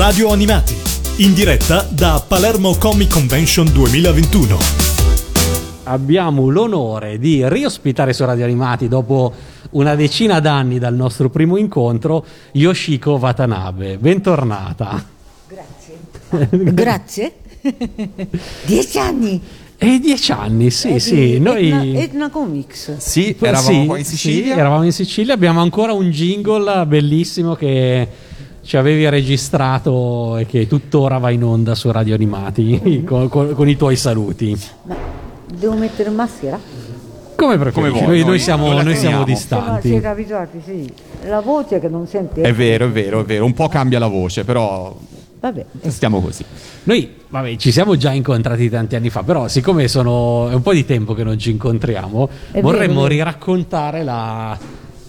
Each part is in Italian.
Radio Animati, in diretta da Palermo Comic Convention 2021. Abbiamo l'onore di riospitare su Radio Animati dopo una decina d'anni dal nostro primo incontro Yoshiko Watanabe. Bentornata. Grazie. Grazie. Dieci anni. E dieci anni, sì, Eh, sì. Noi... Etna, Etna Comics. Sì, eravamo Sì, qua in Sicilia. sì, eravamo in Sicilia. Abbiamo ancora un jingle bellissimo che ci avevi registrato e che tuttora va in onda su Radio Animati con, con- con i tuoi saluti. Ma devo mettere maschera? Come preferisci? Come vuoi, noi, noi siamo, noi siamo distanti. siete abituati, sì. La voce che non sente. È vero, è vero, è vero. Un po' cambia la voce, però Vabbè. stiamo così. Noi, vabbè, ci siamo già incontrati tanti anni fa, però siccome sono, è un po' di tempo che non ci incontriamo, È vorremmo vero. riraccontare la,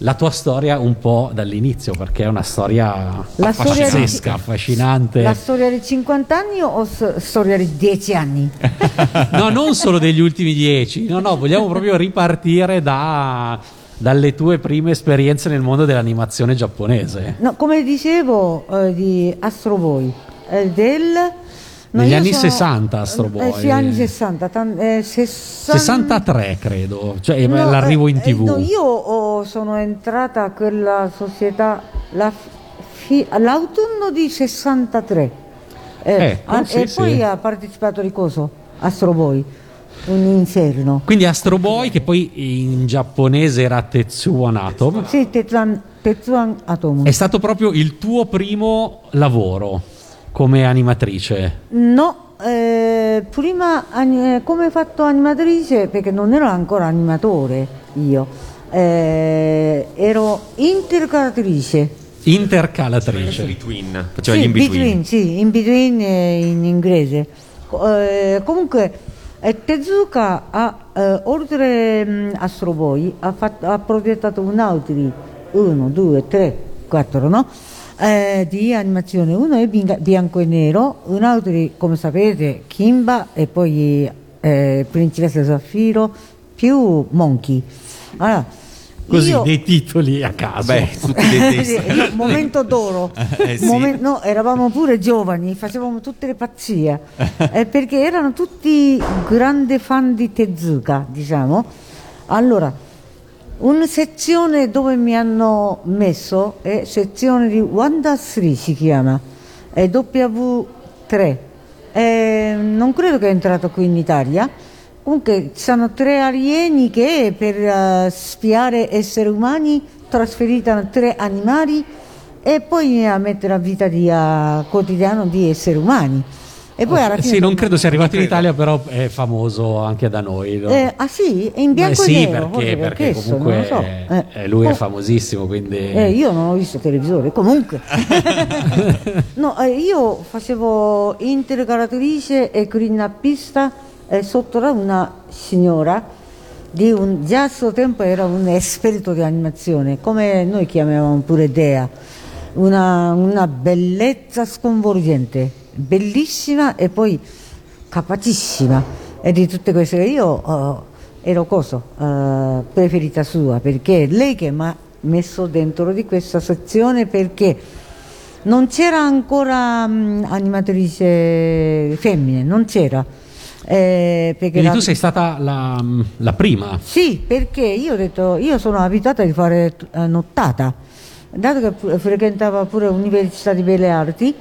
la tua storia un po' dall'inizio, perché è una storia La storia di- pazzesca, affascinante. La storia di 50 anni o s- storia di 10 anni? No, non solo degli ultimi dieci, no, no, vogliamo proprio ripartire da- dalle tue prime esperienze nel mondo dell'animazione giapponese. No, come dicevo eh, di Astro Boy, eh, del... no, Negli anni 60 Astro Eh, Boy. sì, anni 60. tan- eh, 60 63 credo, cioè No, l'arrivo eh, in eh, tv. no, io oh, sono entrata a quella società la fi- all'autunno di 63 Eh, Ecco, ah, sì, e sì. poi ha partecipato di coso Astro Boy un inferno Quindi Astro Boy, che poi in giapponese era Tetsuan Atom, sì Tetsuan, Tetsuan Atom è stato proprio il tuo primo lavoro come animatrice. no eh, prima eh, come fatto animatrice perché non ero ancora animatore io eh, ero intercalatrice Intercalatrice. Between. Sì, in between. sì, in between eh, in inglese. Eh, comunque eh, Tezuka ha, eh, oltre mh, Astro Boy, ha, fatto- ha progettato un altri 1, 2, 3, 4, no? Eh, di animazione. Uno è bianco e nero, un altro, come sapete, Kimba e poi eh, Principessa Zaffiro più Monkey. Allora, Così, io- dei titoli a caso. Beh, tutti dei testi. momento d'oro. Eh, sì. Momen- no, eravamo pure giovani, facevamo tutte le pazzie, eh, perché erano tutti grandi fan di Tezuka, diciamo. Allora, una sezione dove mi hanno messo è sezione di Wanda 3 si chiama, è W3. Eh, non credo che è entrato qui in Italia. Comunque ci sono tre alieni che per eh, spiare esseri umani trasferitano tre animali e poi a mettere a vita di, eh, quotidiano di esseri umani. E poi alla Eh, fine sì, non credo sia arrivato in. Italia, però è famoso anche da noi. no? Eh, ah sì? È in bianco Beh, sì, e nero? perché, perché questo, comunque so. Eh. eh, lui è Oh, famosissimo, quindi... eh, io non ho visto televisore, comunque. no, eh, io facevo intercalatrice e grinappista eh, sotto da una signora di un, già a suo tempo era un esperto di animazione, come noi chiamavamo pure Dea, una, una bellezza sconvolgente, bellissima e poi capacissima. E di tutte queste io eh, ero coso, eh, preferita sua, perché è lei che mi ha messo dentro di questa sezione perché non c'era ancora mh, animatrice femmine, non c'era. Eh, perché Quindi la- tu sei stata la, la prima. sì, perché io ho detto, io sono abituata di fare eh, nottata, dato che frequentavo pure l'Università di Belle Arti,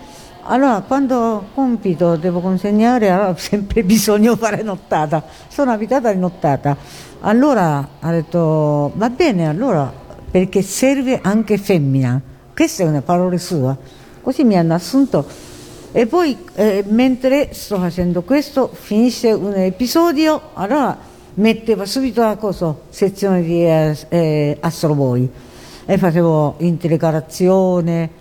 allora quando compito devo consegnare, allora sempre bisogno fare nottata, sono abituata di nottata. Allora ha detto, va bene, allora, perché serve anche femmina, questa è una parola sua, così mi hanno assunto. E poi eh, mentre sto facendo questo, finisce un episodio, allora mettevo subito la cosa, sezione di eh, eh, Astro Boy e facevo intercalazione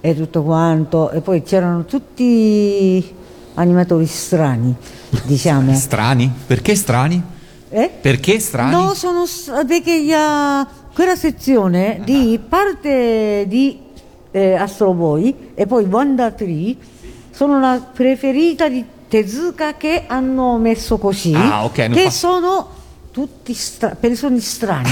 e tutto quanto e poi c'erano tutti animatori strani, diciamo. Strani? Perché strani? Eh? Perché strani? No, sono perché ya- quella sezione di parte di eh, Astro Boy e poi Wanda 3 sono la preferita di Tezuka che hanno messo così, Ah, ok, che fa- sono tutti stra- persone strani,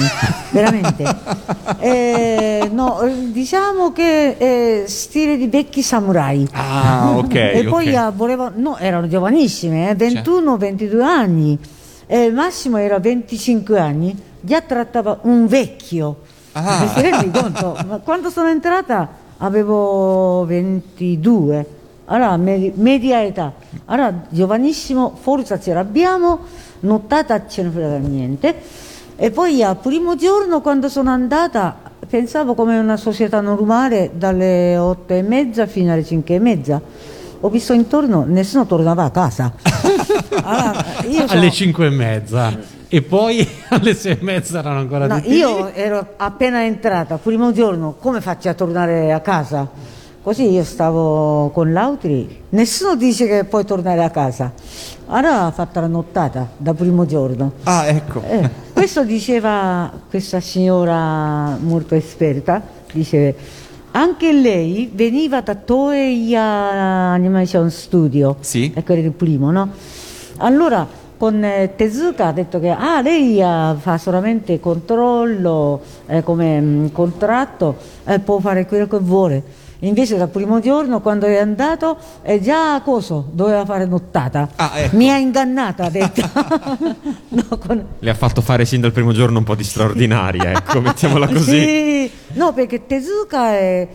veramente. Eh, no, eh, diciamo che eh, stile di vecchi samurai. Ah, ok. e poi ok. ah, volevano, no, erano giovanissime, eh, 21-22 anni, e il massimo era 25 anni, già trattava un vecchio. Ah. Ti rendi conto? Ma quando sono entrata avevo 22, allora medi- media età, allora giovanissimo, forza ce l'abbiamo, nottata ce ne frega niente. E poi al primo giorno quando sono andata pensavo come una società normale dalle 8 e mezza fino alle 5 e mezza. Ho visto intorno, nessuno tornava a casa. Allora, sono- Alle 5 e mezza. E poi alle 6 e mezza erano ancora No, lì. io ero appena entrata, primo giorno, come faccio a tornare a casa? Così io stavo con l'Autri, nessuno dice che puoi tornare a casa. Allora ho fatto la nottata da primo giorno. Ah, ecco. Eh, questo diceva questa signora molto esperta, dice anche lei veniva da Toei Animation Studio, Sì. ecco era il primo, no? Allora con eh, Tezuka ha detto che ah, lei ah, fa solamente controllo eh, come mm, contratto e può fare quello che vuole. Invece dal primo giorno quando è andato è già coso, doveva fare nottata. Ah, ecco. Mi ha ingannata, ha detto. No, con- Le ha fatto fare sin dal primo giorno un po' di straordinaria, ecco, mettiamola così. Sì, no, perché Tezuka è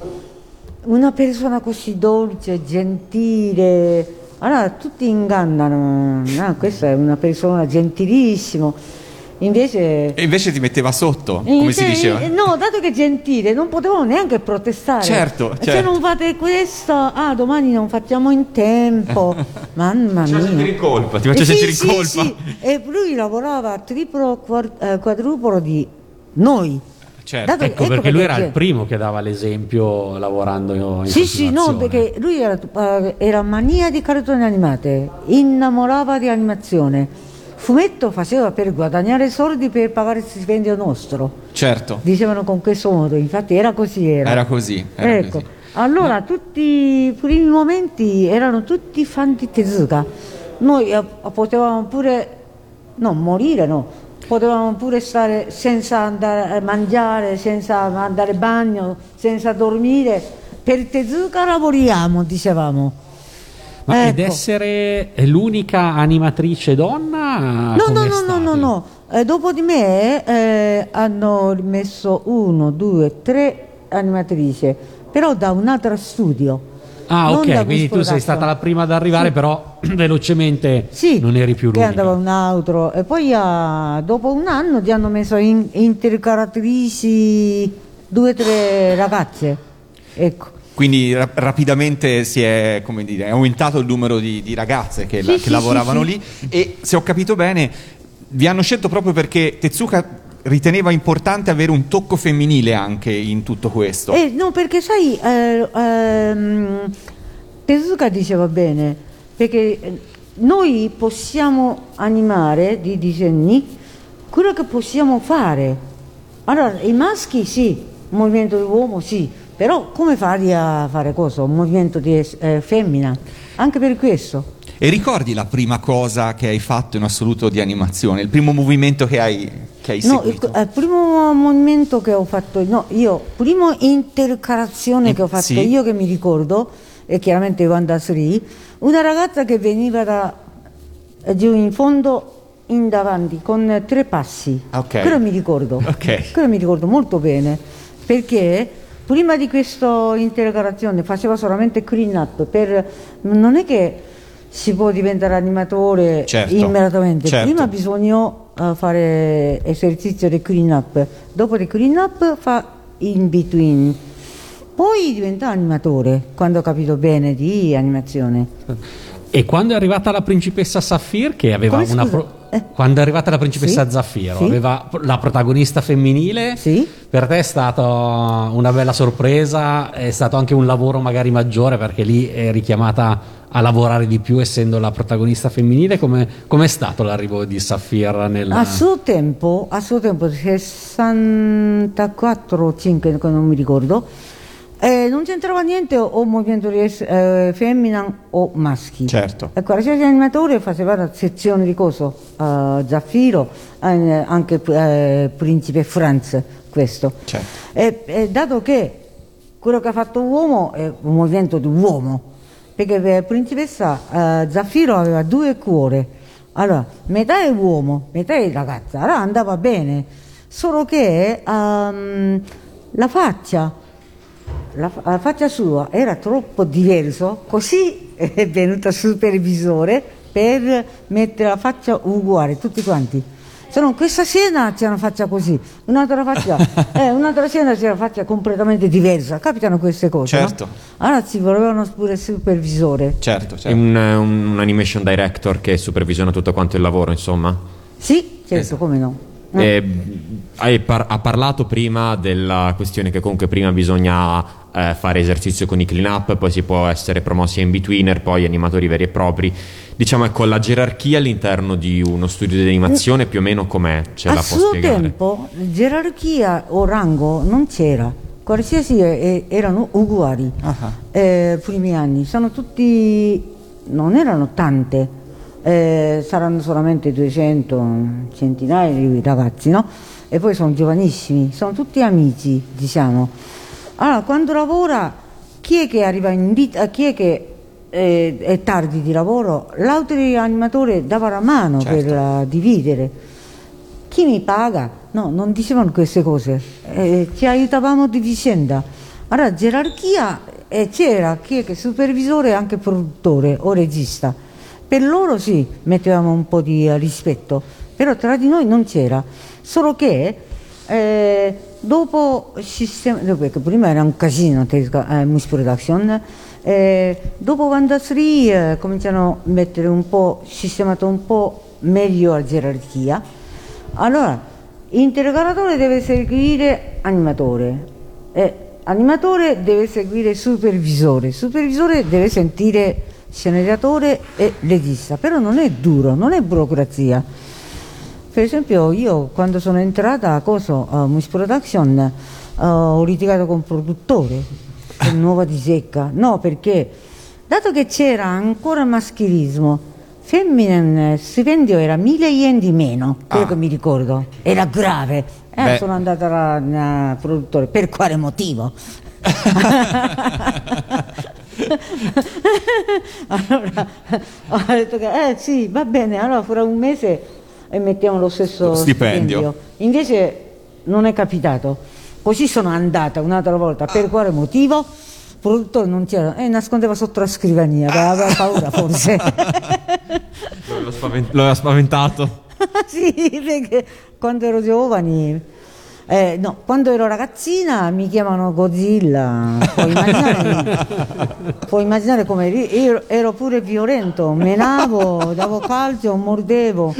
una persona così dolce, gentile. Allora tutti ingannano, no, questa è una persona gentilissima. Invece, E invece ti metteva sotto, come si diceva. No, dato che è gentile, non potevamo neanche protestare. Certo, Se certo. non fate questo, ah, domani non facciamo in tempo. Mamma Ti faccio mia. sentire in colpa, ti faccio Eh sì, sentire in sì, colpa. sì. E lui lavorava triplo, quar- eh, quadruplo di noi. Certo. Dato- Ecco, perché lui era il primo che dava l'esempio lavorando in Sì, sì, no, perché lui era, eh, era mania di cartoni animate, innamorava di animazione. Fumetto faceva per guadagnare soldi per pagare il stipendio nostro. Certo, Dicevano con questo modo, infatti era così. Era, era così. Era ecco, così. allora tutti i primi momenti erano tutti fan di Tezuka. Noi eh, potevamo pure, no, morire no, potevamo pure stare senza andare a mangiare, senza andare in bagno, senza dormire. Per Tezuka lavoriamo, dicevamo. Ma ed Ecco. essere l'unica animatrice donna? No, no, no, no, no, no. Eh, dopo di me eh, hanno rimesso uno, due, tre animatrici, però da un altro studio. Ah, ok, quindi tu sei stata la prima ad arrivare, però velocemente Sì, non eri più l'unica. andava un altro. E poi ah, dopo un anno ti hanno messo in, intercarattrici due o tre ragazze. Ecco. Quindi ra- rapidamente si è, dire, è aumentato il numero di, di ragazze che, la- che lavoravano lì e se ho capito bene vi hanno scelto proprio perché Tezuka riteneva importante avere un tocco femminile anche in tutto questo. Eh, no, perché sai, eh, ehm, Tezuka diceva bene, perché eh, noi possiamo animare di disegni quello che possiamo fare. Allora, i maschi sì, un movimento di uomo sì, però come fai a fare cosa? Un movimento di eh, femmina? Anche per questo. E ricordi la prima cosa che hai fatto in assoluto di animazione, il primo movimento che hai, che hai No, il, seguito? il primo movimento che ho fatto, no, io, primo intercalazione In- che ho fatto sì. io che mi ricordo, e chiaramente Wanda Sri, una ragazza che veniva da giù in fondo in davanti con tre passi. Ok. Quello mi ricordo. Ok. Quello mi ricordo molto bene, perché prima di questa intercalazione faceva solamente clean up, per, non è che si può diventare animatore Certo, immediatamente, certo. prima bisogna eh, fare esercizio di clean up, dopo di clean up fa in between, poi diventa animatore quando ho capito bene di animazione. E quando è arrivata la principessa Saffir, che aveva Come, una. scusa? pro-. Quando è arrivata la principessa Sì, Zaffiro, sì. aveva la protagonista femminile. Sì. Per te è stata una bella sorpresa, è stato anche un lavoro magari maggiore perché lì è richiamata a lavorare di più essendo la protagonista femminile. Come è stato l'arrivo di Saffir nel... A suo tempo, a suo tempo 64 o 5 non mi ricordo, Eh, non c'entrava niente o, o movimento eh, femmina o maschi. Certo. E qualsiasi animatore faceva la sezione di coso, eh, Zaffiro, eh, anche eh, Principe Franz, questo. Certo. E, e dato che quello che ha fatto uomo è un movimento di uomo, perché per Principessa eh, Zaffiro aveva due cuori, allora metà è uomo, metà è ragazza, allora andava bene, solo che ehm, la faccia, la, la faccia sua era troppo diverso, così è venuto supervisore per mettere la faccia uguale, tutti quanti. Se no, questa scena c'è una faccia così, un'altra faccia, eh, un'altra scena c'è una faccia completamente diversa. Capitano queste cose. no? Certo. Allora ci volevano pure il supervisore. Certo, certo. un, un- un animation director che supervisiona tutto quanto il lavoro, insomma. Sì, certo, Esatto. come no. Eh. Hai par- ha parlato prima della questione che comunque prima bisogna eh, fare esercizio con i clean up, poi si può essere promossi in betweener, poi animatori veri e propri. Diciamo ecco la gerarchia all'interno di uno studio di animazione più o meno com'è? Ce A la può suo spiegare? tempo gerarchia o rango non c'era, qualsiasi eh, erano uguali. Ah. Eh, primi anni, sono tutti, non erano tante, eh, saranno solamente 200, centinaia di ragazzi, no? E poi sono giovanissimi, sono tutti amici, diciamo. Allora, quando lavora, chi è che arriva in vita, chi è che eh, è tardi di lavoro? L'autoanimatore dava la mano Certo. per eh, dividere. Chi mi paga? No, non dicevano queste cose, eh, ci aiutavamo di vicenda. Allora, gerarchia eh, c'era chi è che supervisore e anche produttore o regista. Per loro sì, mettevamo un po' di eh, rispetto, però tra di noi non c'era. Solo che eh, dopo, sistema, che prima era un casino, Tesca- eh, Mus Production, eh, dopo Wanda 3 eh, cominciano a mettere un po', sistemato un po' meglio la gerarchia. Allora, interrogatore deve seguire animatore, e animatore deve seguire supervisore, supervisore deve sentire sceneggiatore e regista, però non è duro, non è burocrazia. Per esempio io quando sono entrata a Coso, a Mus Production, eh, ho litigato con il produttore, con nuova di secca, no perché dato che c'era ancora maschilismo, femmine stipendio era 1000 yen di meno, quello Ah. che mi ricordo, era grave. Eh, sono andata da- da produttore, per quale motivo? allora ho detto che eh sì va bene allora fra un mese e mettiamo lo stesso Stipendio. invece non è capitato. Così sono andata un'altra volta per quale motivo? Il produttore non c'era e nascondeva sotto la scrivania aveva paura forse. Lo, spavent- lo aveva spaventato. sì, perché quando ero giovani, eh, no, quando ero ragazzina mi chiamano Godzilla. Puoi immaginare, puoi immaginare come io ero pure violento, menavo, davo calcio, mordevo,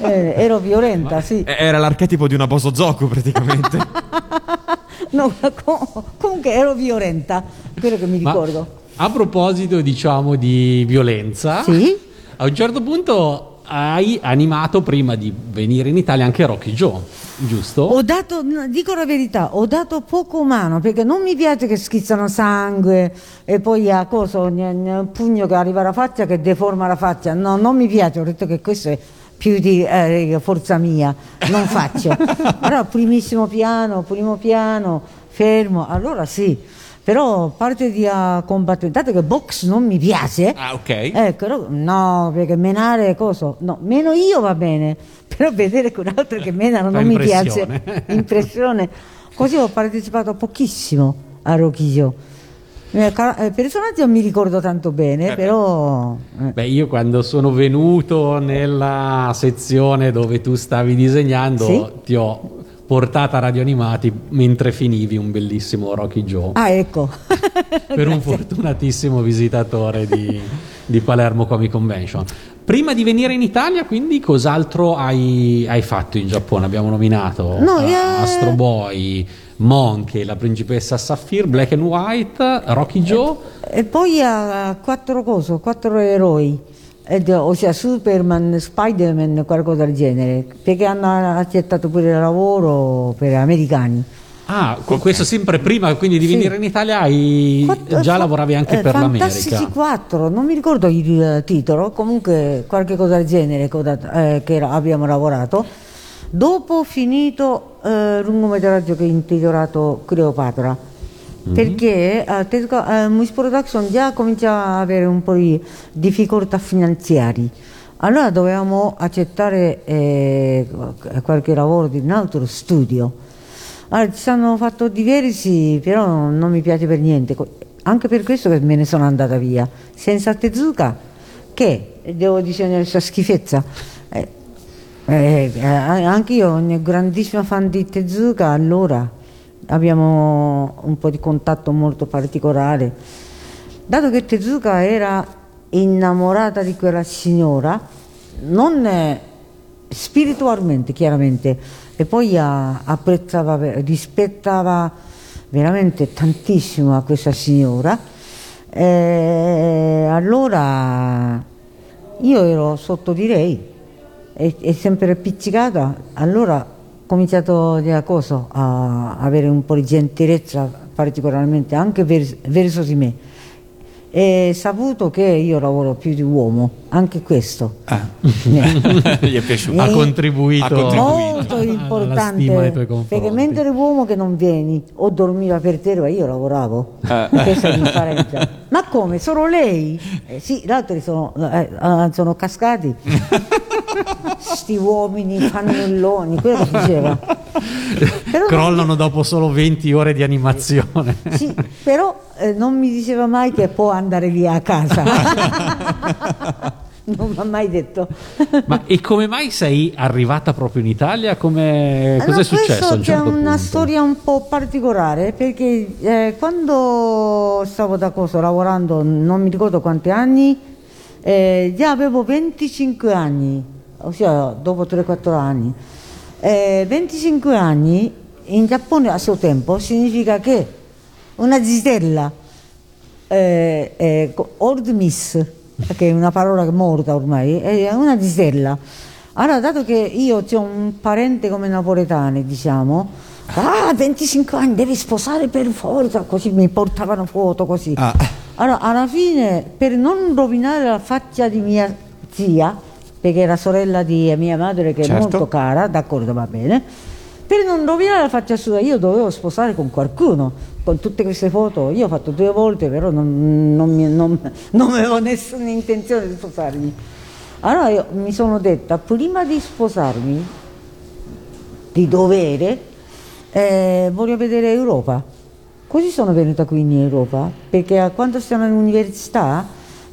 Eh, ero violenta, sì. E- Era l'archetipo di una Bosozoku praticamente. No, com- comunque ero violenta, quello che mi Ma ricordo. a proposito, diciamo, di violenza, Sì? a un certo punto hai animato prima di venire in Italia anche Rocky Joe, giusto? Ho dato, dico la verità, ho dato poco mano perché non mi piace che schizzano sangue e poi a cosa, un pugno che arriva alla faccia che deforma la faccia. No, non mi piace, ho detto che questo è più di eh, forza mia, non faccio. Allora, primissimo piano, primo piano, fermo, allora sì. Però parte di combattere, dato che box non mi piace, Ah, ok. Ecco, no, perché menare cosa? No, meno io va bene, però vedere che un altro che menano Fa non mi piace. Impressione. Così ho partecipato pochissimo a Rochillo. Eh, car- eh, personaggi non mi ricordo tanto bene, però... eh. Beh, io quando sono venuto nella sezione dove tu stavi disegnando, Sì. ti ho portata a Radio Animati mentre finivi un bellissimo Rocky Joe. Ah, ecco. per un fortunatissimo visitatore di, di Palermo Comic Convention. Prima di venire in Italia, quindi, cos'altro hai, hai fatto in Giappone? Abbiamo nominato No, eh, eh, Astro Boy, Monkey, la principessa Sapphire, Black and White, Rocky Joe. E poi ha quattro cose, quattro eroi, ossia Superman, Spider-Man, qualcosa del genere, perché hanno accettato pure il lavoro per americani. Ah, con questo sempre prima quindi di Sì. venire in Italia hai Quattro- già fa- lavoravi anche eh, per Fantastici l'America. 4, non mi ricordo il eh, titolo, comunque qualche cosa del genere eh, che abbiamo lavorato. Dopo finito eh, lungometraggio che è intitolato Cleopatra. Perché eh, Tezuka- eh, Moose Production già comincia a avere un po' di difficoltà finanziarie. Allora dovevamo accettare eh, qualche lavoro di un altro studio. Allora, ci hanno fatto diversi, però non mi piace per niente. Anche per questo che me ne sono andata via. Senza Tezuka, che devo disegnare questa schifezza. Eh, eh, eh, anche io, grandissima fan di Tezuka, allora abbiamo un po' di contatto molto particolare. Dato che Tezuka era innamorata di quella signora, non spiritualmente chiaramente, e poi apprezzava, rispettava veramente tantissimo a questa signora, eh, allora io ero sotto di lei e, e sempre pizzicata, allora cominciato a, cosa, a avere un po' di gentilezza particolarmente anche vers- verso di me e saputo che io lavoro più di uomo, anche questo. Ah. Eh. Gli è piaciuto. Ha Eh, contribuito, ha contribuito. molto importante perché mentre l'uomo che non vieni o dormiva per terra io lavoravo Eh. questa è la differenza ma come solo lei Eh, sì gli altri sono, eh, ah, sono cascati sti uomini fannulloni quello che diceva però, Crollano dopo solo 20 ore di animazione. sì, però eh, non mi diceva mai che può andare via a casa non mi ha mai detto Ma e come mai sei arrivata proprio in Italia? Come, Allora, cosa è successo c'è certo una punto? storia un po' particolare perché eh, quando stavo da cosa lavorando, non mi ricordo quanti anni, eh, già avevo 25 anni, ossia dopo 3-4 anni. Eh, 25 anni in Giappone a suo tempo significa che una zitella, eh, eh, old miss, che è una parola morta ormai, è una zitella. Allora, dato che io ho un parente come napoletane, diciamo, ah, 25 anni, devi sposare per forza, così mi portavano foto così. Ah. Allora, alla fine, per non rovinare la faccia di mia zia, perché era sorella di mia madre che Certo. è molto cara, d'accordo, va bene, per non rovinare la faccia sua io dovevo sposare con qualcuno, con tutte queste foto, io ho fatto due volte, però non, non, mi- non- non avevo nessuna intenzione di sposarmi. Allora io mi sono detta, prima di sposarmi, di dovere, eh, voglio vedere Europa. Così sono venuta qui in Europa, perché quando sono all'università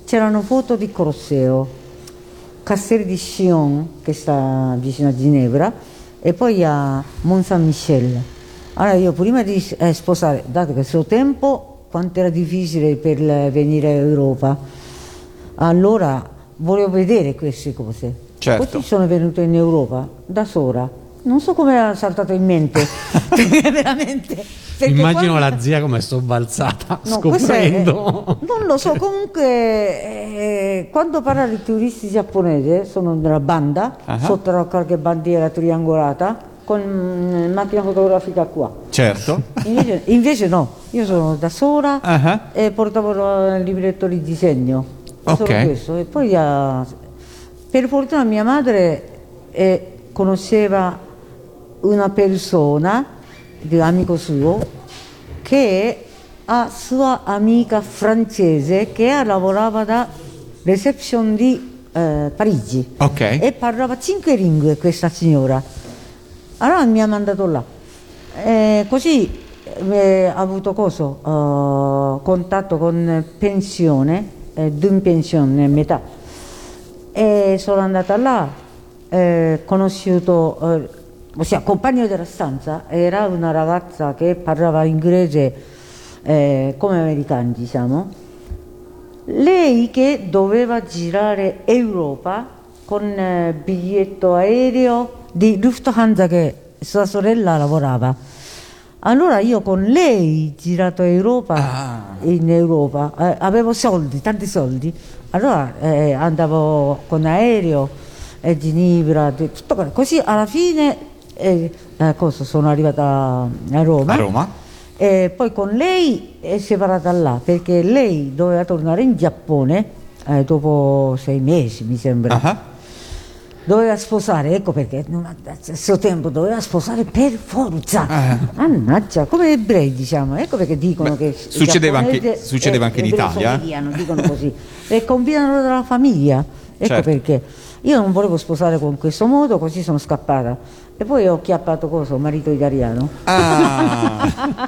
c'erano foto di Colosseo, Castel di Sion, che sta vicino a Ginevra, e poi a Mont Saint-Michel. Allora io prima di eh, sposare, dato che il suo tempo, quanto era difficile per venire a Europa, allora volevo vedere queste cose. Certo. Così sono venuta in Europa da sola. Non so come era saltato in mente, veramente. Immagino quando- la zia come sobbalzata No, questo è- scoprendo. non lo so, comunque eh, quando parla di turisti giapponesi sono nella banda, Ah. sotto la qualche bandiera triangolata con mm, macchina fotografica qua. Certo. Invece, invece no, io sono da sola Ah. e portavo il libretto di disegno. Ok. Solo questo. E poi per fortuna mia madre eh, conosceva una persona, di amico suo, che ha sua amica francese che lavorava da reception di eh, Parigi Ok. e parlava cinque lingue questa signora. Allora mi ha mandato là. Eh, così eh, ha avuto coso, eh, contatto con pensione, eh, d'un pensione metà. E sono andata là, eh, conosciuto, eh, ossia compagno della stanza, era una ragazza che parlava inglese eh, come americani, diciamo. Lei che doveva girare Europa con eh, biglietto aereo di Lufthansa che sua sorella lavorava. Allora io con lei girato Europa, Ah. in Europa, eh, avevo soldi, tanti soldi, allora eh, andavo con aereo a Ginevra, di- tutto così alla fine e, eh, cosa, sono arrivata a Roma. A Roma? E poi con lei è separata là perché lei doveva tornare in Giappone eh, dopo sei mesi, mi sembra. Ah, Doveva sposare, ecco perché non stesso tempo doveva sposare per forza. Ah. Mannaggia, come ebrei diciamo, ecco perché dicono Beh, che succedeva anche- succedeva è- anche in Italia, eh? somigliano, dicono così. e combinano dalla famiglia. Ecco Certo. perché io non volevo sposare con questo modo, così sono scappata. E poi ho chiappato cosa, un marito italiano. Ah.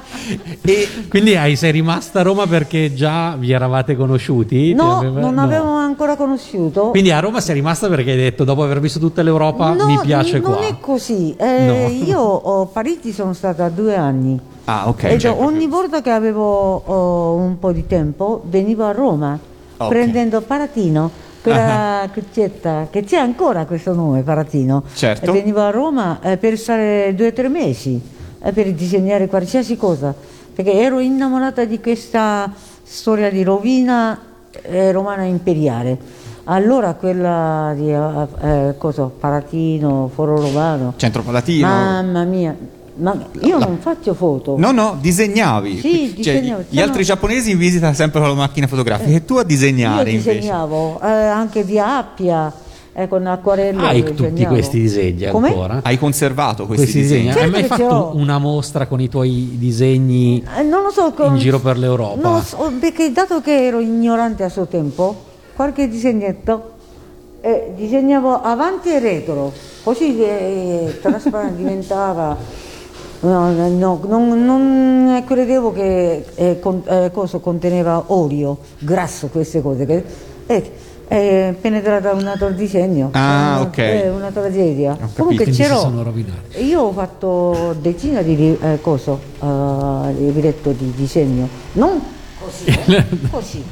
e Quindi hai, sei rimasta a Roma perché già vi eravate conosciuti? Ti No, aveva- non no. avevo ancora conosciuto. Quindi a Roma sei rimasta perché hai detto dopo aver visto tutta l'Europa No, mi piace non qua. è così. Eh, No. Io a Parigi sono stata due anni. Ah, ok. e cioè, ogni volta che avevo oh, un po' di tempo venivo a Roma Ok. prendendo Paratino, quella crocetta che c'è ancora questo nome, Paratino. Certo. E venivo a Roma eh, per stare due o tre mesi, eh, per disegnare qualsiasi cosa, perché ero innamorata di questa storia di rovina eh, romana imperiale. Allora quella di eh, eh, cosa, Paratino, Foro Romano, Centro Palatino. mamma mia, ma io non faccio foto. No, no, disegnavi. Sì, Cioè, disegnavo. Gli altri giapponesi in visita sempre con la macchina fotografica e tu a disegnare Io invece. disegnavo eh, anche via Appia eh, con acquarello. Hai disegnavo. tutti questi disegni Come? ancora? Hai conservato questi, Questi disegni? Certo Hai mai che ce fatto una mostra con i tuoi disegni Eh, non lo so. con- in giro per l'Europa? Non lo so, perché dato che ero ignorante a suo tempo, qualche disegnetto eh, disegnavo avanti e retro, così che trasparente diventava. No, no, no, non, non credevo che eh, con- eh, cosa conteneva olio, grasso, queste cose. Che, eh, è penetrata un altro disegno. Ah, Una- ok. È una tragedia. Comunque c'ero. Io ho fatto decine di eh, coso, eh, libretto di disegno, non così, eh, così.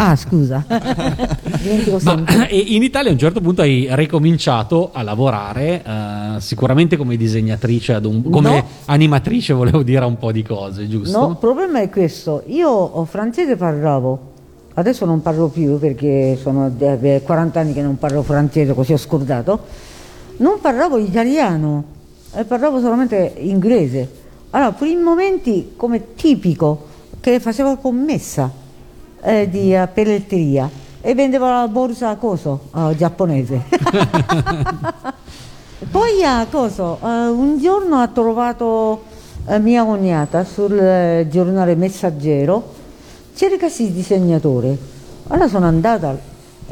Ah, scusa, Ma in Italia a un certo punto hai ricominciato a lavorare eh, sicuramente come disegnatrice, un- come No. animatrice volevo dire un po' di cose, giusto? No, il problema è questo, io francese parlavo, adesso non parlo più perché sono eh, 40 anni che non parlo francese, così ho scordato, non parlavo italiano, eh, parlavo solamente inglese. Allora, per i momenti come tipico che facevo commessa eh, di eh, pelletteria e vendevo la borsa a coso, eh, giapponese. Poi a coso, eh, un giorno ha trovato eh, mia cognata sul giornale Messaggero, cercasi disegnatore. Allora sono andata,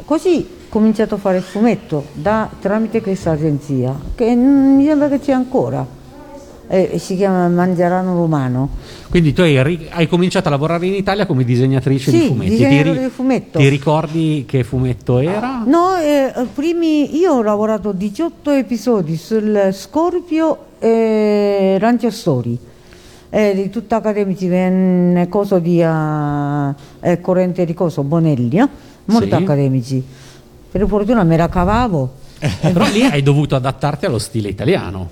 così ho cominciato a fare fumetto da- tramite questa agenzia, che mm, mi sembra che c'è ancora. Eh, si chiama Mangiarano Romano. Quindi tu hai, hai cominciato a lavorare in Italia come disegnatrice Sì, di fumetti. disegnatore Ti di fumetto. ti ricordi che fumetto era? No, eh, primi, io ho lavorato 18 episodi sul Scorpio e Rancio Story. Eh, di tutta accademici, venne coso di eh, eh, corrente di coso, Bonelli, eh? molto Sì. accademici. Per fortuna me la cavavo. Però lì hai dovuto adattarti allo stile italiano.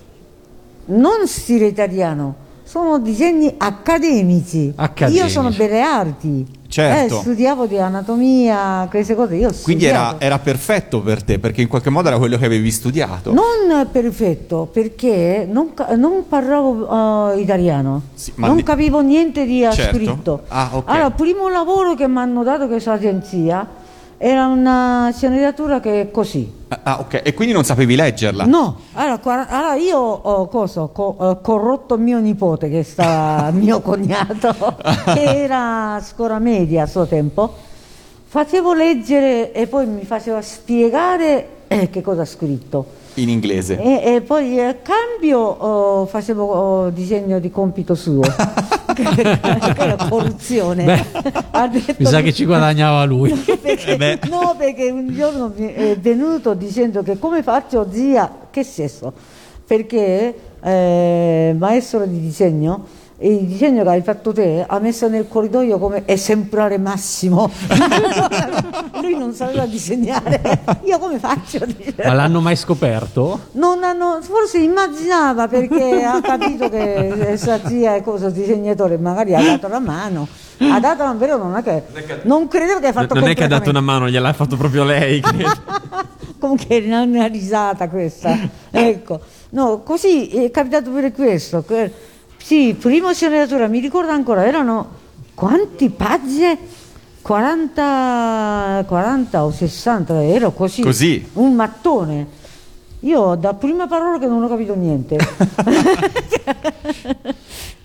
Non stile italiano, sono disegni accademici. Accademici. Io sono belle arti. Certo. Eh, studiavo di anatomia, queste cose. Io Quindi era, era perfetto per te, perché in qualche modo era quello che avevi studiato. Non perfetto, perché non, non parlavo eh, italiano, Sì, non di- capivo niente di Certo. scritto. Ah, ok. Allora, il primo lavoro che mi hanno dato questa agenzia era una sceneggiatura che è così. Ah, ah, ok. E quindi non sapevi leggerla? No, allora, qua- allora io ho cosa, ho co- ho corrotto mio nipote, che sta mio cognato, che era scuola media a suo tempo. Facevo leggere e poi mi faceva spiegare eh, che cosa ha scritto. In inglese. E, e poi a cambio oh, facevo oh, disegno di compito suo. che era corruzione. Beh, Ha detto Mi sa che ci guadagnava lui. perché- Eh beh. no, perché un giorno mi è venuto dicendo che come faccio zia, che sesso? Perché eh, maestro di disegno, il disegno che hai fatto te ha messo nel corridoio come esemplare massimo. Lui non sapeva disegnare. Io come faccio? Dice. Ma l'hanno mai scoperto? Non hanno, forse immaginava perché ha capito che sua zia è cosa disegnatore, magari ha dato la mano. Ha dato la vero, non è che non credevo che ha fatto non è che ha dato una mano, gliel'ha fatto proprio lei. Comunque era una risata questa. Ecco. No, così è capitato pure questo. Sì, primo sceneggiatura, mi ricordo ancora, erano quanti pagine? 40, 40 o 60, ero così. Così? Un mattone. Io da prima parola che non ho capito niente.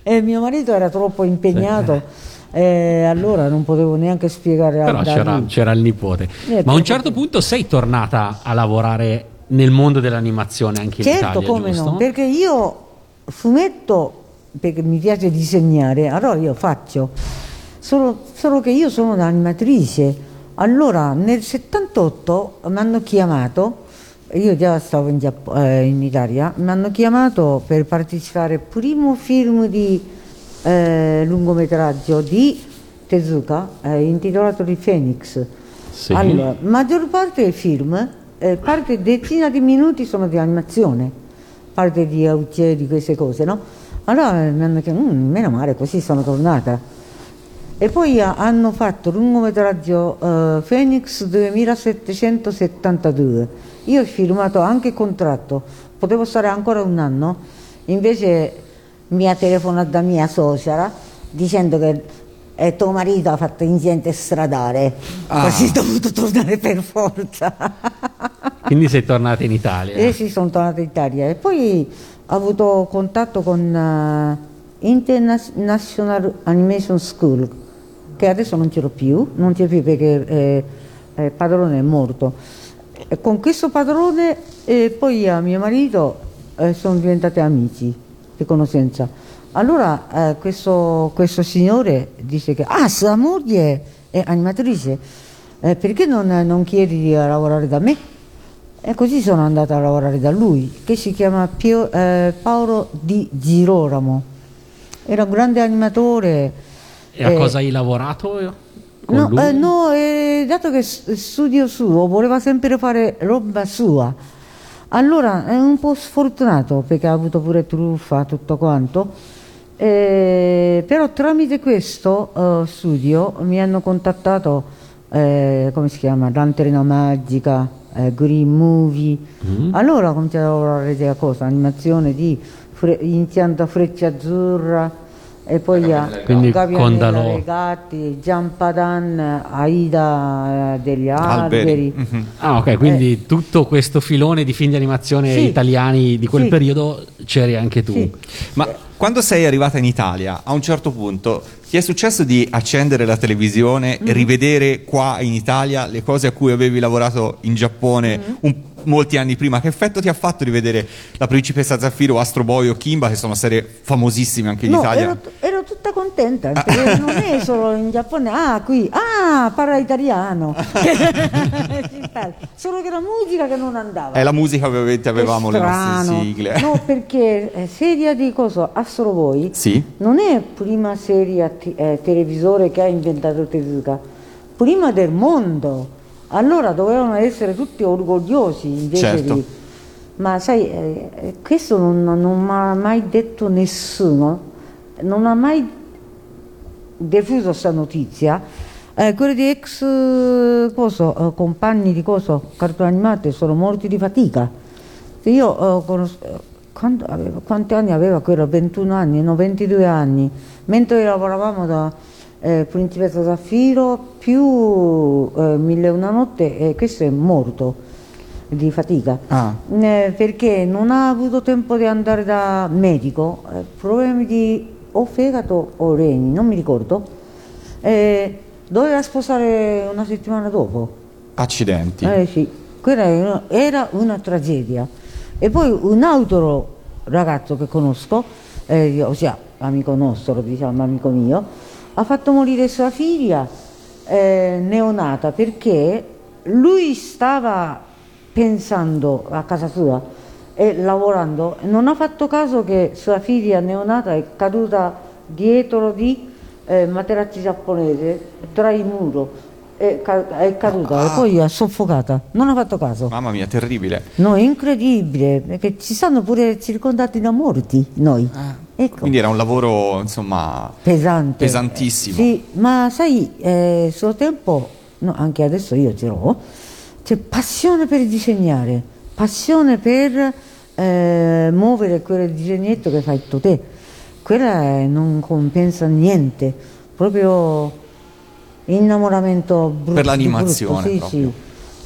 e mio marito era troppo impegnato. E allora non potevo neanche spiegare Però c'era, c'era il nipote. Eh, Ma a un certo punto sei tornata a lavorare nel mondo dell'animazione anche in Certo, Italia, come giusto? no, perché io fumetto, perché mi piace disegnare, allora io faccio, solo, solo che io sono un'animatrice. Allora nel 78 mi hanno chiamato, io già stavo in, Giappo- eh, in Italia, mi hanno chiamato per partecipare al primo film di eh, lungometraggio di Tezuka eh, intitolato The Phoenix. Sì. Allora, maggior parte dei film, eh, parte decina di minuti sono di animazione, parte di uccelli, queste cose, no? Allora mi hanno detto, "Mm, meno male, così sono tornata. E poi ha- hanno fatto lungometraggio eh, Phoenix 2772. Io ho firmato anche il contratto, potevo stare ancora un anno, invece mi ha telefonato da mia suocera dicendo che eh, tuo marito ha fatto incidente stradale, Ah. così ho dovuto tornare per forza. Quindi sei tornata in Italia. E sì, sono tornata in Italia e poi avuto contatto con eh, International Animation School, che adesso non ce l'ho più, non c'è più perché eh, eh, padrone è morto. E con questo padrone e poi a mio marito eh, sono diventati amici di conoscenza. Allora eh, questo, questo signore dice che ah, sua moglie è animatrice, eh, perché non, non chiedi di lavorare da me? E così sono andata a lavorare da lui, che si chiama Pio- eh, Paolo Di Girolamo. Era un grande animatore. E a eh, cosa hai lavorato? Con No, lui? eh, no, eh, dato che studio suo, voleva sempre fare roba sua. Allora è un po' sfortunato perché ha avuto pure truffa, tutto quanto. Eh, però tramite questo eh, studio mi hanno contattato, eh, come si chiama, Lanterna Magica, eh, Green Movie. Allora ho cominciato a lavorare di cosa? Animazione di fre- iniziando a Freccia Azzurra e poi a Quindi Gavianella Condalò. dei Gatti, Giampadan, Aida eh, degli Alberi. alberi. Mhm. Ah, ok, quindi tutto questo filone di film di animazione Eh. Sì. italiani di quel Sì. periodo c'eri anche tu. Sì. Ma quando sei arrivata in Italia, a un certo punto ti è successo di accendere la televisione Mm. e rivedere qua in Italia le cose a cui avevi lavorato in Giappone Mm. un- molti anni prima? Che effetto ti ha fatto rivedere La Principessa Zaffiro, Astro Boy o Kimba, che sono serie famosissime anche in No, Italia? ero, ero tutta contenta, perché non è solo in Giappone, ah qui, ah parla italiano. Solo che la musica che non andava. È la musica ovviamente avevamo le nostre sigle. No, perché eh, serie di cosa? Astro Boy Sì? non è prima serie eh, televisore che ha inventato Tezuka, prima del mondo. Allora dovevano essere tutti orgogliosi invece Certo. di... Ma sai, eh, eh, questo non, non mi ha mai detto nessuno, non ha mai diffuso questa notizia. Eh, quelli di ex eh, coso, eh, compagni di coso, cartone animate sono morti di fatica. Io eh, conos- eh, aveva- quanti anni aveva quello? 21 anni, no 22 anni, mentre lavoravamo da eh, Principessa Zaffiro più eh, Mille e una notte e questo è morto di fatica. Ah. Eh, perché non ha avuto tempo di andare da medico, eh, problemi di o fegato o reni, non mi ricordo. Eh, doveva sposare una settimana dopo. Accidenti. Eh sì, quella era, era una tragedia. E poi un altro ragazzo che conosco, eh, ossia amico nostro, diciamo amico mio, ha fatto morire sua figlia eh, neonata perché lui stava pensando a casa sua e lavorando, non ha fatto caso che sua figlia neonata è caduta dietro di eh, materassi giapponese tra i muro. È, ca- è caduta e poi è soffocata. Non ha fatto caso. Mamma mia, terribile. no è incredibile perché ci stanno pure circondati da morti noi. Ecco. Quindi era un lavoro, insomma, pesante. pesantissimo. sì ma sai eh, suo tempo no, anche adesso io ce l'ho c'è passione per disegnare passione per eh, muovere quel disegnetto che fai fatto te. Quella è- non compensa niente, proprio innamoramento brutto. Per l'animazione brutto, sì, sì.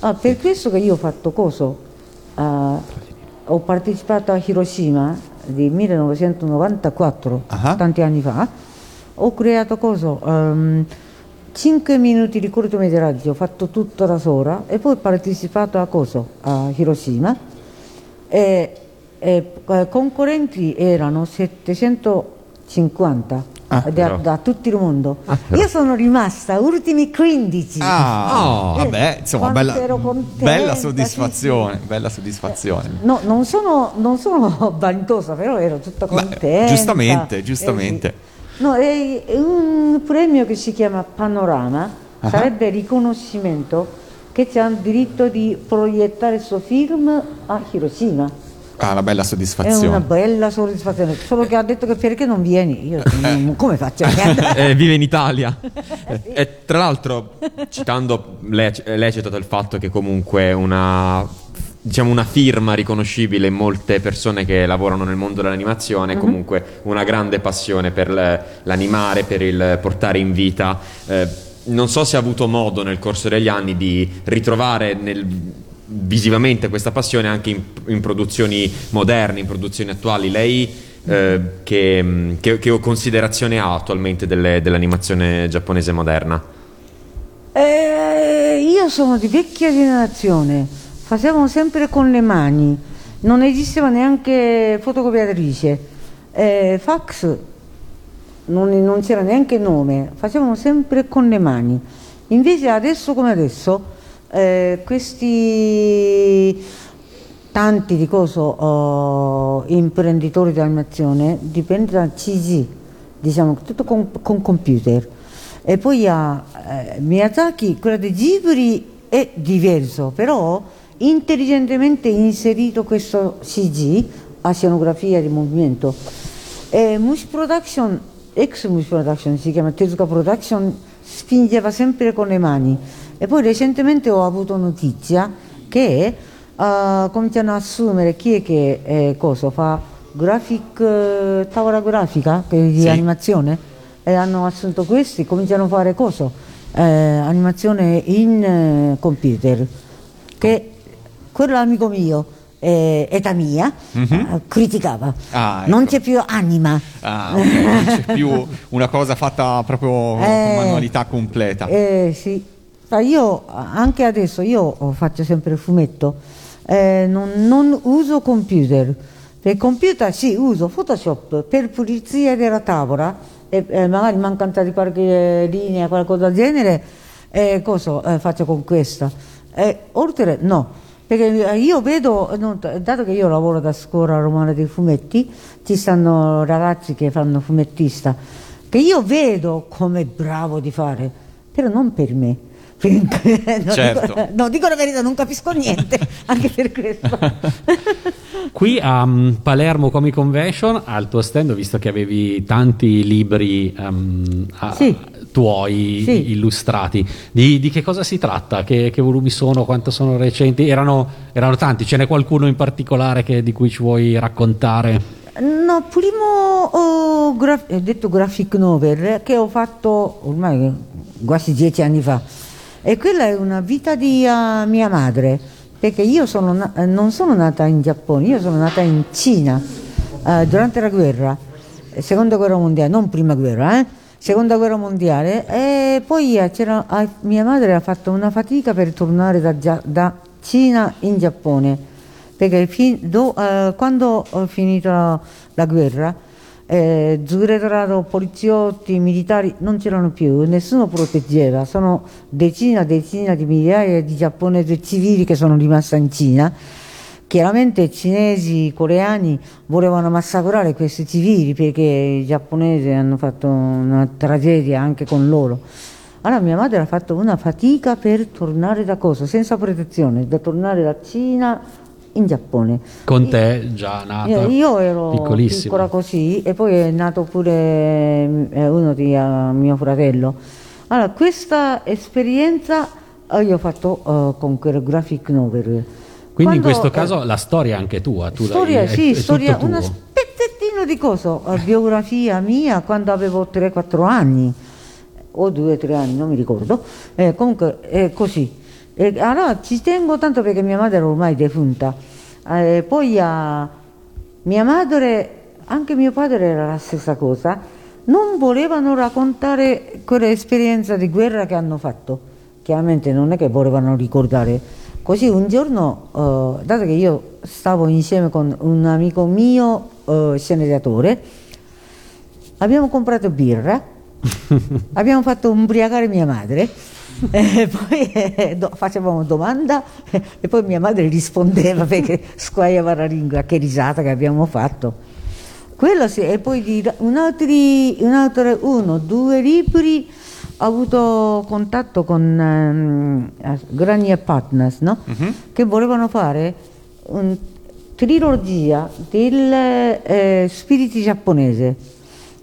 Ah, per questo che io ho fatto coso, ah, ho partecipato a Hiroshima di 1994, Ah. tanti anni fa, ho creato coso, 5 minuti di cortometraggio, fatto tutto da sola e poi ho partecipato a coso, a Hiroshima e, e, eh, concorrenti erano 750 Ah, da, da tutto il mondo. però. Io sono rimasta ultimi 15. Ah, Oh. vabbè, insomma, bella, bella sì, soddisfazione, bella soddisfazione. No, non sono, non sono vanitosa, però ero tutta Beh, contenta. giustamente, Eh, giustamente. sì. No, è, è un premio che si chiama Panorama, Ah. sarebbe riconoscimento che c'è il diritto di proiettare il suo film a Hiroshima. Ah, una bella È soddisfazione. una bella soddisfazione, solo che ha detto che perché non vieni? Io non- come faccio? Eh, vive in Italia. e tra l'altro, citando, lei, lei ha citato il fatto che comunque una, diciamo una firma riconoscibile in molte persone che lavorano nel mondo dell'animazione, comunque una grande passione per l'animare, per il portare in vita. Eh, non so se ha avuto modo nel corso degli anni di ritrovare nel- visivamente questa passione anche in, in produzioni moderne, in produzioni attuali. Lei eh, che, che- che considerazione ha attualmente delle- dell'animazione giapponese moderna? Eh, io sono di vecchia generazione, facevamo sempre con le mani, non esisteva neanche fotocopiatrice, eh, fax non, non c'era neanche nome, facevamo sempre con le mani. Invece adesso come adesso, eh, questi tanti di coso oh, imprenditori di animazione dipende da CG, diciamo tutto con, con computer. E poi a eh, Miyazaki, quello di Ghibli è diverso, però intelligentemente inserito questo CG a scenografia di movimento. E Mush Production, ex Mush Production, si chiama Tezuka Production, spingeva sempre con le mani. E poi recentemente ho avuto notizia che eh, cominciano a assumere chi è che eh, cosa fa graphic, eh, tavola grafica che- di Sì. animazione e hanno assunto questi, cominciano a fare cosa? Eh, animazione in eh, computer che quello amico mio eh, età mia eh, criticava Ah, non ecco. c'è più anima Ah, ok, non c'è più una cosa fatta proprio con Eh, manualità completa. Eh, sì. Io anche adesso io faccio sempre fumetto, eh, non, non uso computer. Per computer sì, uso Photoshop per pulizia della tavola e eh, magari mancanza di qualche linea, qualcosa del genere, eh, cosa eh, faccio con questa? Oltre no, perché eh, io vedo, non- dato che io lavoro da scuola romana dei fumetti, ci stanno ragazzi che fanno fumettista, che io vedo come bravo di fare, però non per me. no, Certo. dico, no, dico la verità, non capisco niente, anche per questo. Qui a mm, Palermo Comic Convention, al tuo stand, ho visto che avevi tanti libri ehm, a- Sì. Tuoi Sì. illustrati. Di, di che cosa si tratta? Che, che volumi sono? Quanto sono recenti? Erano, erano tanti, ce n'è qualcuno in particolare che- di cui ci vuoi raccontare? No, primo ho graf- eh, detto graphic novel che ho fatto ormai quasi dieci anni fa e quella è una vita di eh, mia madre perché io sono na- eh, non sono nata in Giappone, io sono nata in Cina eh, durante la guerra, seconda guerra mondiale, non prima guerra, eh, seconda guerra mondiale e poi eh, ah, mia madre ha fatto una fatica per tornare da, da Cina in Giappone perché fi- do- eh, quando ho finito la, la guerra, eh, Zuretorado, poliziotti, militari non c'erano più, nessuno proteggeva, sono decine e decine di migliaia di giapponesi civili che sono rimasti in Cina. Chiaramente cinesi, coreani volevano massacrare questi civili perché i giapponesi hanno fatto una tragedia anche con loro. Allora mia madre ha fatto una fatica per tornare da cosa? Senza protezione, da tornare da Cina in Giappone. Con te già nata? Io, ero piccola così e poi è nato pure eh, uno di eh, mio fratello. Allora, questa esperienza eh, io ho fatto eh, con quel graphic novel. Quindi in Quando, questo eh, caso la storia è anche tua. Tu storia, è- sì, è storia, una tuo. spezzettino di cosa? Eh, Biografia mia quando avevo 3-4 anni, o 2-3 anni, non mi ricordo. Eh, comunque è così. E allora ci tengo tanto perché mia madre era ormai defunta. Eh, poi a mia madre, anche mio padre era la stessa cosa, non volevano raccontare quell'esperienza di guerra che hanno fatto. Chiaramente non è che volevano ricordare. Così un giorno, eh, dato che io stavo insieme con un amico mio eh, sceneggiatore, abbiamo comprato birra, abbiamo fatto ubriacare mia madre, e poi eh, do- facevamo domanda e poi mia madre rispondeva perché squagliava la lingua, che risata che abbiamo fatto. Quello sì, e poi di un altri, un altro, uno, due libri ho avuto contatto con ehm, eh, Granier Partners, no? che volevano fare una trilogia del eh, spiriti giapponese.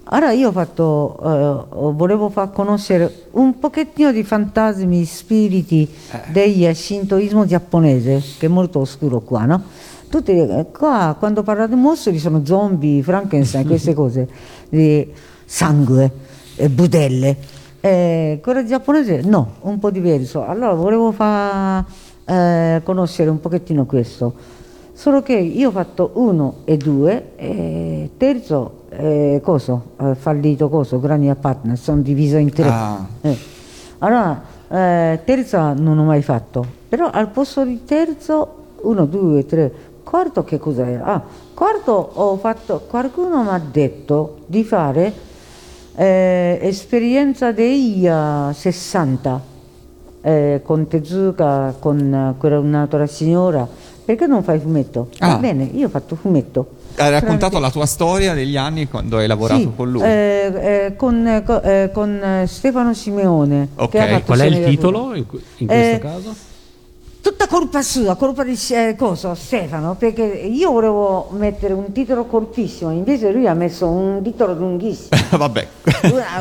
Allora io ho fatto, eh, volevo far conoscere un pochettino di fantasmi, spiriti del shintoismo giapponese, che è molto oscuro qua, no? Tutti, eh, qua quando parla di mostri sono zombie, Frankenstein, queste cose, di sangue, e budelle. Eh, quello giapponese no, un po' diverso. Allora volevo far eh, conoscere un pochettino questo. Solo che io ho fatto uno e due, e terzo, eh, coso, eh, fallito coso, Grania Partner, sono diviso in tre. Ah. Eh. Allora, eh, terza non ho mai fatto, però al posto di terzo, uno, due, tre, quarto che cos'era? Ah, quarto ho fatto, qualcuno mi ha detto di fare eh, esperienza dei eh, 60 eh, con Tezuka, con quella un'altra signora, perché non fai fumetto? Va Ah. bene, io ho fatto fumetto. Hai raccontato Tramite- la tua storia degli anni quando hai lavorato sì, con lui. eh, eh, con, co- con, Stefano Simeone. Ok. che ha fatto Qual è il titolo in, in questo Eh, caso? Tutta colpa sua, colpa di eh, cosa? Stefano, perché io volevo mettere un titolo cortissimo, invece lui ha messo un titolo lunghissimo. Vabbè.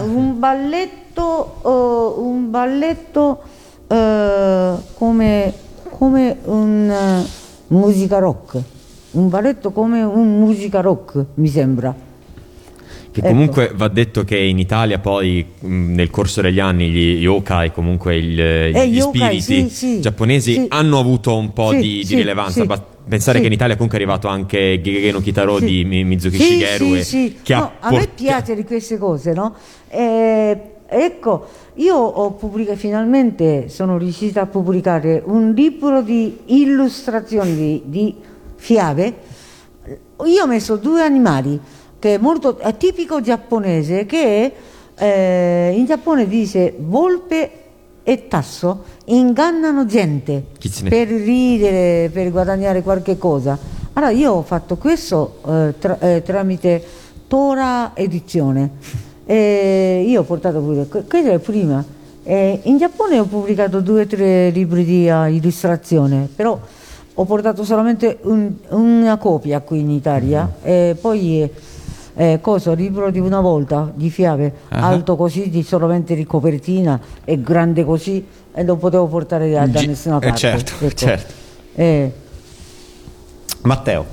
Un balletto, eh, un balletto eh, come, come un eh, musica rock, un balletto come un musica rock, mi sembra. Che Ecco. comunque va detto che in Italia poi mh, nel corso degli anni gli yokai, comunque il- Eh, gli yokai, spiriti sì, sì, giapponesi sì. hanno avuto un po' di, di rilevanza. pensare che in Italia comunque è arrivato anche Gegege no Kitaro di Mi- Mizuki Shigeru e- che No, a me port- piace di queste cose, no? Eh, ecco, io ho pubblicato, finalmente sono riuscita a pubblicare un libro di illustrazioni di, di fiabe. Io ho messo due animali, che è molto è tipico giapponese, che eh, in Giappone dice volpe e tasso ingannano gente Kitsune. per ridere, per guadagnare qualche cosa. Allora io ho fatto questo eh, tra- eh, tramite Tora Edizione. E io ho portato pure, que- questo è prima. E in Giappone ho pubblicato due o tre libri di eh, illustrazione, però ho portato solamente un- una copia qui in Italia. E poi eh, eh, cosa, libro di una volta di fiabe, Ah. alto così, di solamente di copertina e grande così, e non potevo portare da, da nessuna eh, parte. certo, ecco. certo. Eh, Matteo.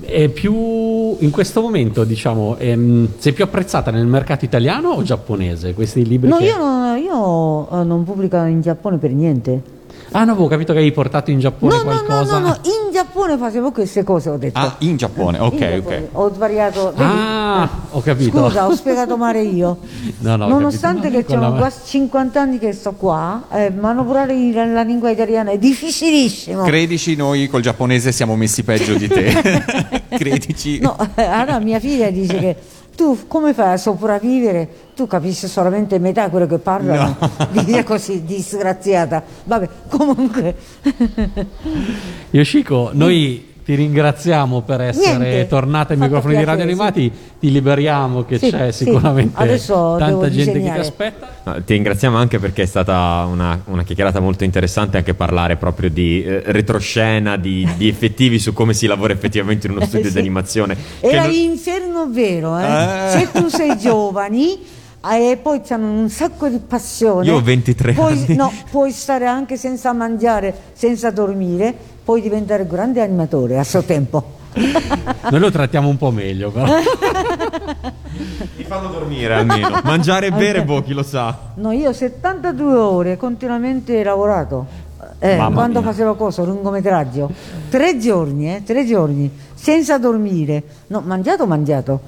È più in questo momento, diciamo, ehm, sei più apprezzata nel mercato italiano o giapponese? Questi libri no, che- io, non, io eh, non pubblico in Giappone per niente. Ah, no, avevo capito che hai portato in Giappone No, no, no, qualcosa. no, no, in Giappone facevo queste cose, ho detto. Ah, in Giappone, ok, In Giappone. ok. Ho sbagliato. vedi? Ah, ho capito. Scusa, ho spiegato male io. No, no, Nonostante che Con la- quasi 50 anni che sto qua, eh, manovrare la lingua italiana è difficilissimo. Credici, noi col giapponese siamo messi peggio di te. Credici. No, eh, allora mia figlia dice che tu come fai a sopravvivere? Tu capisci solamente metà quello che parlano. Dice così, disgraziata. Vabbè, comunque. Yoshiko, noi ti ringraziamo per essere Niente, tornata ai microfoni di Radio Animati, ti liberiamo che Sì, c'è sì. sicuramente devo tanta gente che ti disegnare. aspetta. No, ti ringraziamo anche perché è stata una, una chiacchierata molto interessante anche parlare proprio di eh, retroscena, di, di effettivi su come si lavora effettivamente in uno studio Sì. di animazione. Era non- inferno vero, eh? Eh. Se tu sei giovani, Ah, E poi hanno un sacco di passione. Io ho 23 Puoi- anni. No, puoi stare anche senza mangiare, senza dormire, puoi diventare grande animatore a suo tempo. Noi lo trattiamo un po' meglio, però. Ti fanno dormire almeno. Mangiare e bere, boh, chi lo sa. No, io 72 ore continuamente lavorato. Eh, quando mia. facevo cosa? Lungometraggio. Tre giorni, eh, tre giorni, senza dormire. No, mangiato, mangiato.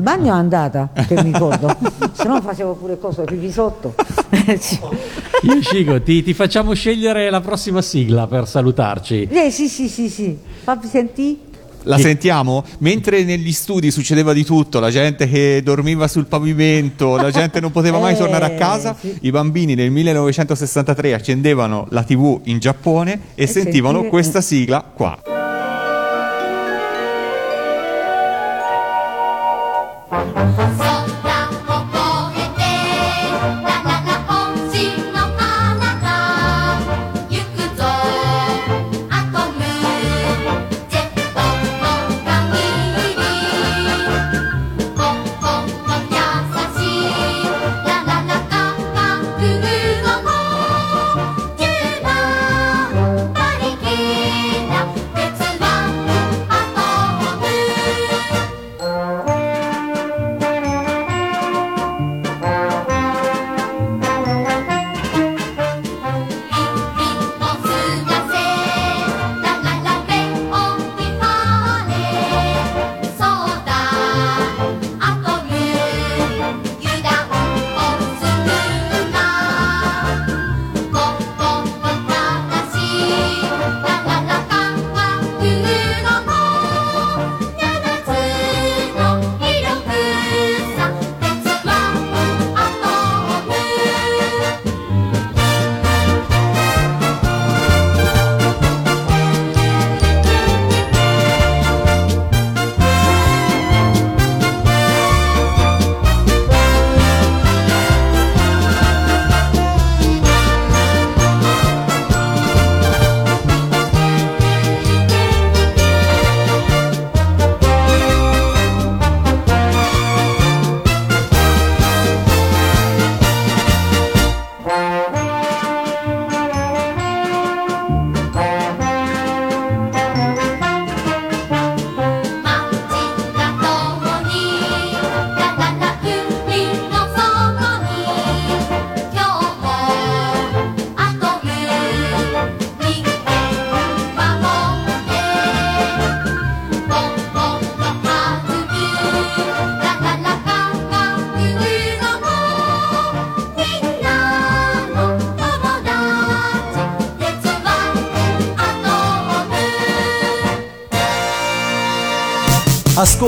Bagno andata, che mi ricordo. Se no facevo pure cosa, pipì sotto. Sì. Yoshigo, ti, ti facciamo scegliere la prossima sigla per salutarci. Eh, sì, sì, sì, sì. Fammi sentire. La sentiamo? Mentre negli studi succedeva di tutto, la gente che dormiva sul pavimento, la gente non poteva mai Eh, tornare a casa, sì. i bambini nel 1963 accendevano la TV in Giappone e, E sentivano sentire- questa sigla qua. Música